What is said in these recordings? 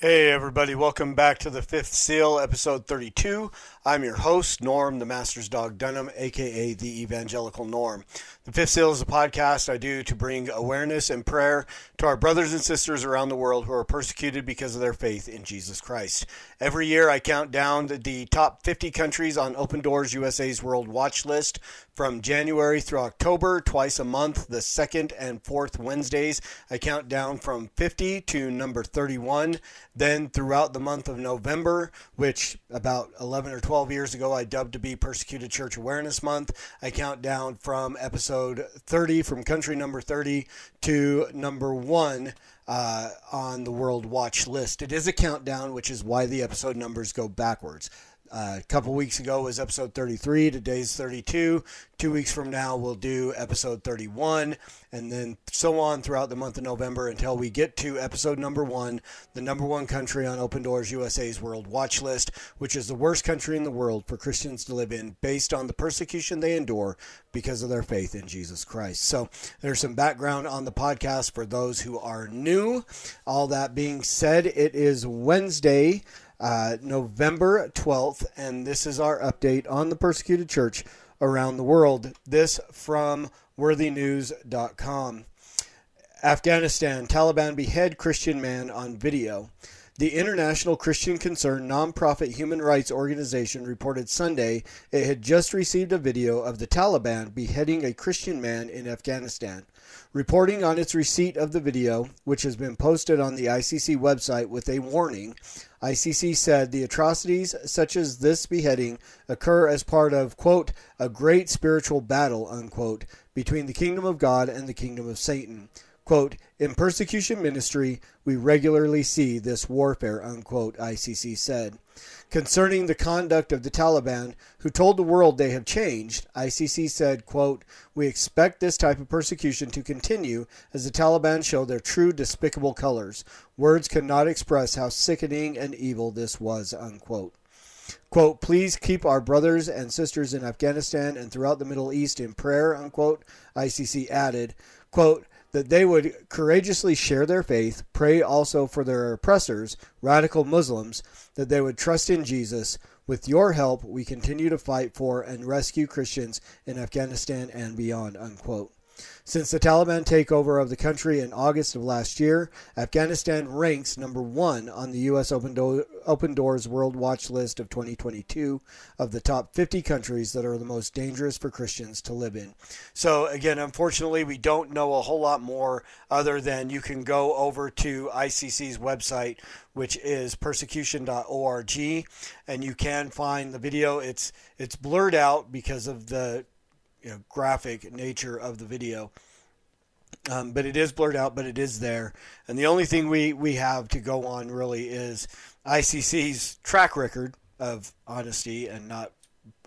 Hey, everybody, welcome back to the Fifth Seal, episode 32. I'm your host, Norm, the Master's Dog Dunham, aka the Evangelical Norm. The Fifth Seal is a podcast I do to bring awareness and prayer to our brothers and sisters around the world who are persecuted because of their faith in Jesus Christ. Every year, I count down the, top 50 countries on Open Doors USA's World Watch List from January through October, twice a month, the second and fourth Wednesdays. I count down from 50 to number 31. Then throughout the month of November, which about 11 or 12 years ago I dubbed to be Persecuted Church Awareness Month, I count down from episode 30, from country number 30 to number one. Uh, on the World Watch list. It is a countdown, which is why the episode numbers go backwards. A couple weeks ago was episode 33. Today's 32. Two weeks from now, we'll do episode 31, and then so on throughout the month of November until we get to episode number one, the number one country on Open Doors USA's World Watch List, which is the worst country in the world for Christians to live in based on the persecution they endure because of their faith in Jesus Christ. So there's some background on the podcast for those who are new. All that being said, it is Wednesday uh, November 12th, and this is our update on the persecuted church around the world. This from worthynews.com. Afghanistan Taliban behead Christian man on video. The international Christian concern nonprofit human rights organization reported Sunday it had just received a video of the Taliban beheading a Christian man in Afghanistan. Reporting on its receipt of the video, which has been posted on the ICC website with a warning, ICC said the atrocities such as this beheading occur as part of, quote, a great spiritual battle, unquote, between the kingdom of God and the kingdom of Satan. Quote, in persecution ministry, we regularly see this warfare, unquote, ICC said. Concerning the conduct of the Taliban, who told the world they have changed, ICC said, quote, We expect this type of persecution to continue as the Taliban show their true despicable colors. Words cannot express how sickening and evil this was, unquote. Quote, please keep our brothers and sisters in Afghanistan and throughout the Middle East in prayer, unquote, ICC added. Quote, that they would courageously share their faith, pray also for their oppressors, radical Muslims, that they would trust in Jesus. With your help, we continue to fight for and rescue Christians in Afghanistan and beyond. Unquote. Since the Taliban takeover of the country in August of last year, Afghanistan ranks number one on the U.S. Open, Do- Open, Doors World Watch list of 2022 of the top 50 countries that are the most dangerous for Christians to live in. So, again, unfortunately, we don't know a whole lot more other than you can go over to ICC's website, which is persecution.org, and you can find the video. It's it's blurred out because of the you know, graphic nature of the video. Um, but it is blurred out, but it is there. And the only thing we, we have to go on really is ICC's track record of honesty and not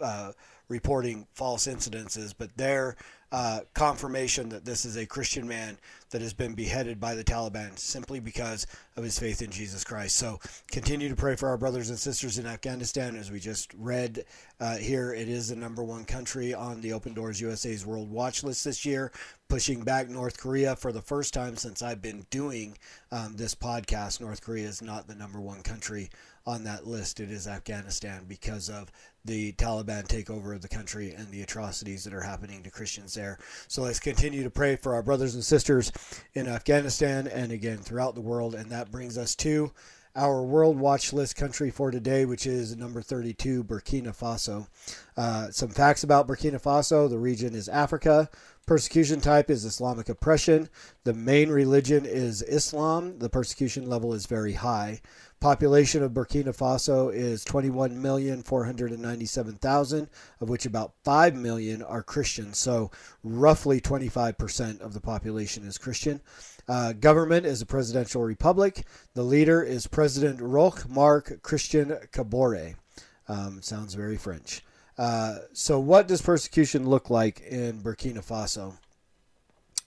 uh, reporting false incidences, but their uh, confirmation that this is a Christian man that has been beheaded by the Taliban simply because of his faith in Jesus Christ. So continue to pray for our brothers and sisters in Afghanistan. As we just read uh, here, it is the number one country on the Open Doors USA's World Watch list this year, pushing back North Korea for the first time since I've been doing um, this podcast. North Korea is not the number one country on that list. It is Afghanistan because of the Taliban takeover of the country and the atrocities that are happening to Christians there. So let's continue to pray for our brothers and sisters in Afghanistan and again throughout the world. And that brings us to our World Watch List country for today, which is number 32, Burkina Faso. Uh, some facts about Burkina Faso the region is Africa. Persecution type is Islamic oppression. The main religion is Islam. The persecution level is very high. Population of Burkina Faso is 21,497,000, of which about 5 million are Christians. So roughly 25% of the population is Christian. Uh, government is a presidential republic. The leader is President Roch Marc Christian Kabore. Um, sounds very French. Uh, so, what does persecution look like in Burkina Faso?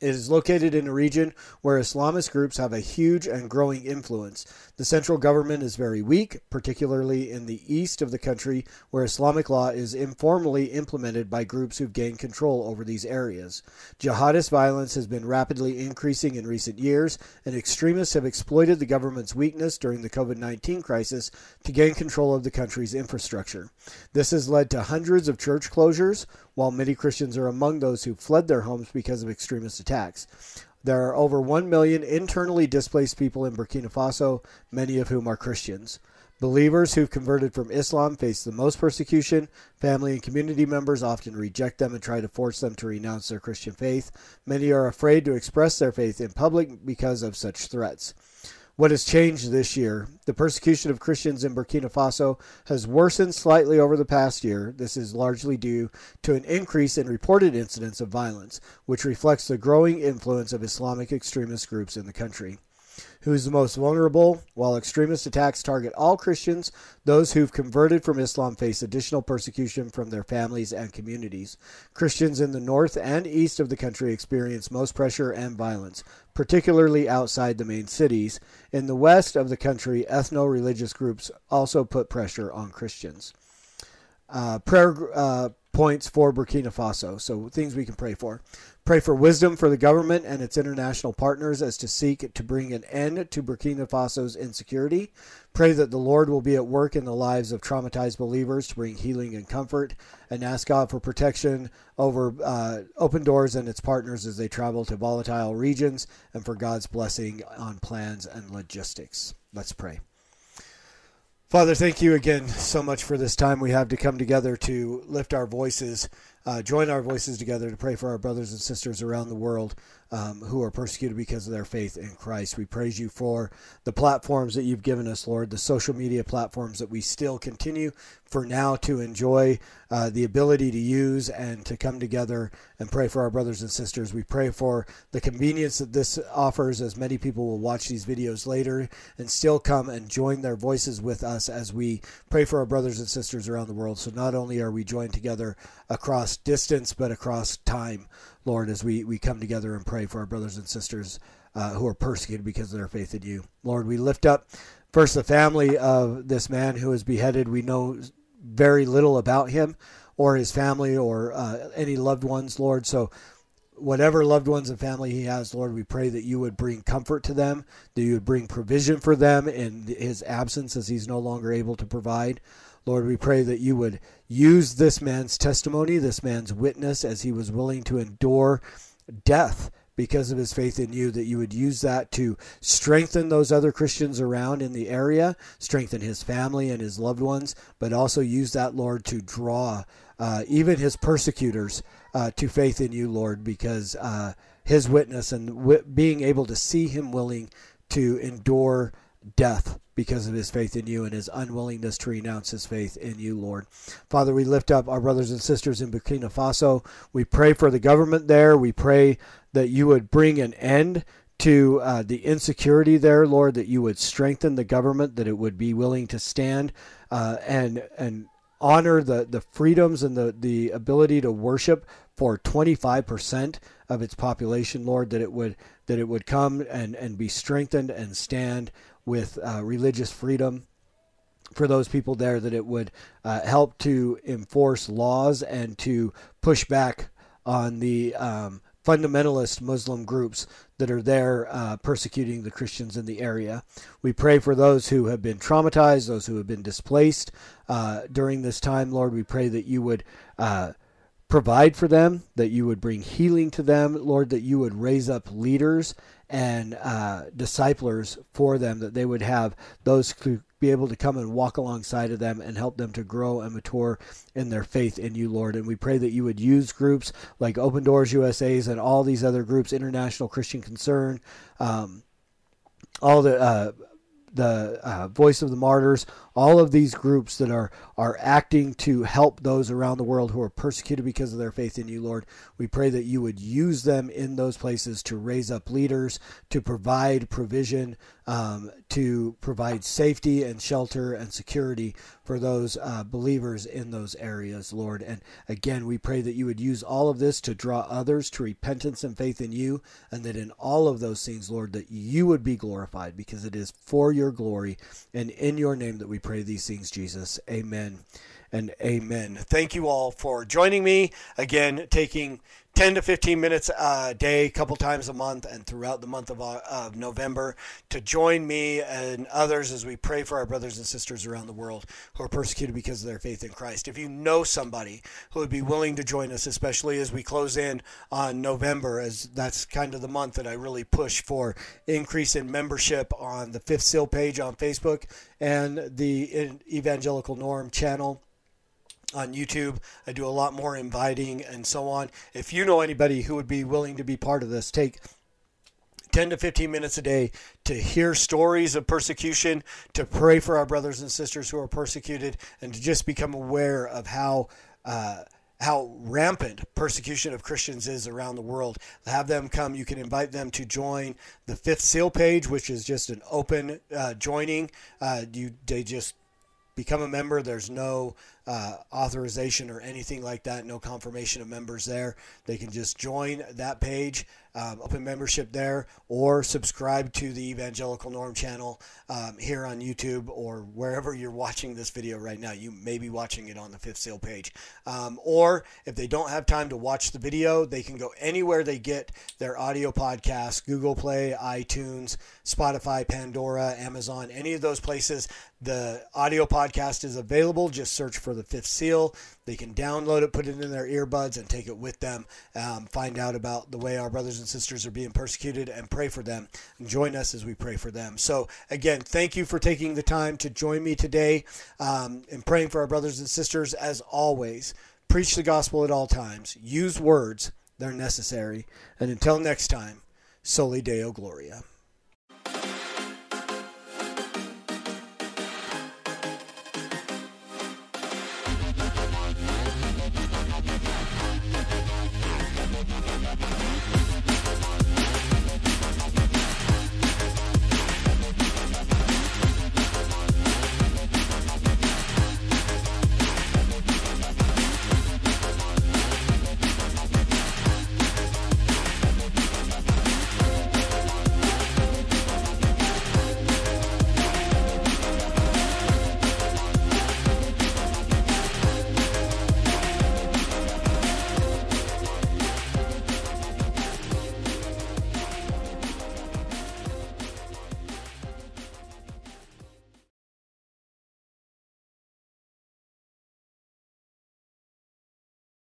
It is located in a region where Islamist groups have a huge and growing influence. The central government is very weak, particularly in the east of the country, where Islamic law is informally implemented by groups who've gained control over these areas. Jihadist violence has been rapidly increasing in recent years, and extremists have exploited the government's weakness during the COVID 19 crisis to gain control of the country's infrastructure. This has led to hundreds of church closures, while many Christians are among those who fled their homes because of extremist attacks. There are over 1 million internally displaced people in Burkina Faso, many of whom are Christians. Believers who've converted from Islam face the most persecution. Family and community members often reject them and try to force them to renounce their Christian faith. Many are afraid to express their faith in public because of such threats. What has changed this year? The persecution of Christians in Burkina Faso has worsened slightly over the past year. This is largely due to an increase in reported incidents of violence, which reflects the growing influence of Islamic extremist groups in the country who is the most vulnerable. While extremist attacks target all Christians, those who've converted from Islam face additional persecution from their families and communities. Christians in the north and east of the country experience most pressure and violence, particularly outside the main cities. In the west of the country, ethno religious groups also put pressure on Christians. Uh, prayer uh, points for Burkina Faso, so things we can pray for. Pray for wisdom for the government and its international partners as to seek to bring an end to Burkina Faso's insecurity. Pray that the Lord will be at work in the lives of traumatized believers to bring healing and comfort, and ask God for protection over uh, Open Doors and its partners as they travel to volatile regions, and for God's blessing on plans and logistics. Let's pray. Father, thank you again so much for this time we have to come together to lift our voices uh, join our voices together to pray for our brothers and sisters around the world um, who are persecuted because of their faith in Christ. We praise you for the platforms that you've given us, Lord, the social media platforms that we still continue for now to enjoy uh, the ability to use and to come together and pray for our brothers and sisters. We pray for the convenience that this offers as many people will watch these videos later and still come and join their voices with us as we pray for our brothers and sisters around the world. So not only are we joined together across distance, but across time, Lord, as we, we come together and pray for our brothers and sisters uh, who are persecuted because of their faith in you. Lord, we lift up first the family of this man who was beheaded. We know very little about him or his family or uh, any loved ones, Lord. So, whatever loved ones and family he has, Lord, we pray that you would bring comfort to them, that you would bring provision for them in his absence as he's no longer able to provide. Lord, we pray that you would use this man's testimony, this man's witness, as he was willing to endure death because of his faith in you, that you would use that to strengthen those other Christians around in the area, strengthen his family and his loved ones, but also use that, Lord, to draw uh, even his persecutors uh, to faith in you, Lord, because uh, his witness and w- being able to see him willing to endure death because of his faith in you and his unwillingness to renounce his faith in you, Lord. Father, we lift up our brothers and sisters in Burkina Faso. We pray for the government there. We pray that you would bring an end to uh, the insecurity there, Lord, that you would strengthen the government, that it would be willing to stand uh, and and honor the, the freedoms and the, the ability to worship for 25% of its population, Lord, that it would that it would come and, and be strengthened and stand with uh, religious freedom for those people there, that it would uh, help to enforce laws and to push back on the um, fundamentalist Muslim groups that are there uh, persecuting the Christians in the area. We pray for those who have been traumatized, those who have been displaced uh, during this time, Lord. We pray that you would uh, provide for them, that you would bring healing to them, Lord, that you would raise up leaders and uh, for them, that they would have those who be able to come and walk alongside of them and help them to grow and mature in their faith in you, Lord. And we pray that you would use groups like Open Doors USA's and all these other groups, International Christian Concern, um, all the uh, the uh, Voice of the Martyrs, all of these groups that are are acting to help those around the world who are persecuted because of their faith in you, Lord. We pray that you would use them in those places to raise up leaders, to provide provision, um, to provide safety and shelter and security for those uh, believers in those areas, Lord. And again, we pray that you would use all of this to draw others to repentance and faith in you, and that in all of those things, Lord, that you would be glorified because it is for your glory and in your name that we pray these things, Jesus. Amen and amen. Thank you all for joining me. Again, taking 10 to 15 minutes a day, a couple times a month, and throughout the month of, uh, of, November to join me and others as we pray for our brothers and sisters around the world who are persecuted because of their faith in Christ. If you know somebody who would be willing to join us, especially as we close in on November, as that's kind of the month that I really push for increase in membership on the Fifth Seal page on Facebook and the Evangelical Norm channel on YouTube. I do a lot more inviting and so on. If you know anybody who would be willing to be part of this, take 10 to 15 minutes a day to hear stories of persecution, to pray for our brothers and sisters who are persecuted, and to just become aware of how. Uh, how rampant persecution of Christians is around the world. Have them come. You can invite them to join the Fifth Seal page, which is just an open uh, joining. Uh, you they just become a member. There's no uh, authorization or anything like that, no confirmation of members there. They can just join that page, um, open membership there, or subscribe to the Evangelical Norm channel um, here on YouTube or wherever you're watching this video right now. You may be watching it on the Fifth Seal page. Um, or if they don't have time to watch the video, they can go anywhere they get their audio podcast Google Play, iTunes, Spotify, Pandora, Amazon, any of those places. The audio podcast is available. Just search for the fifth seal. They can download it, put it in their earbuds, and take it with them. Um, find out about the way our brothers and sisters are being persecuted and pray for them. And join us as we pray for them. So, again, thank you for taking the time to join me today um, in praying for our brothers and sisters. As always, preach the gospel at all times, use words, they're necessary. And until next time, Soli Deo Gloria.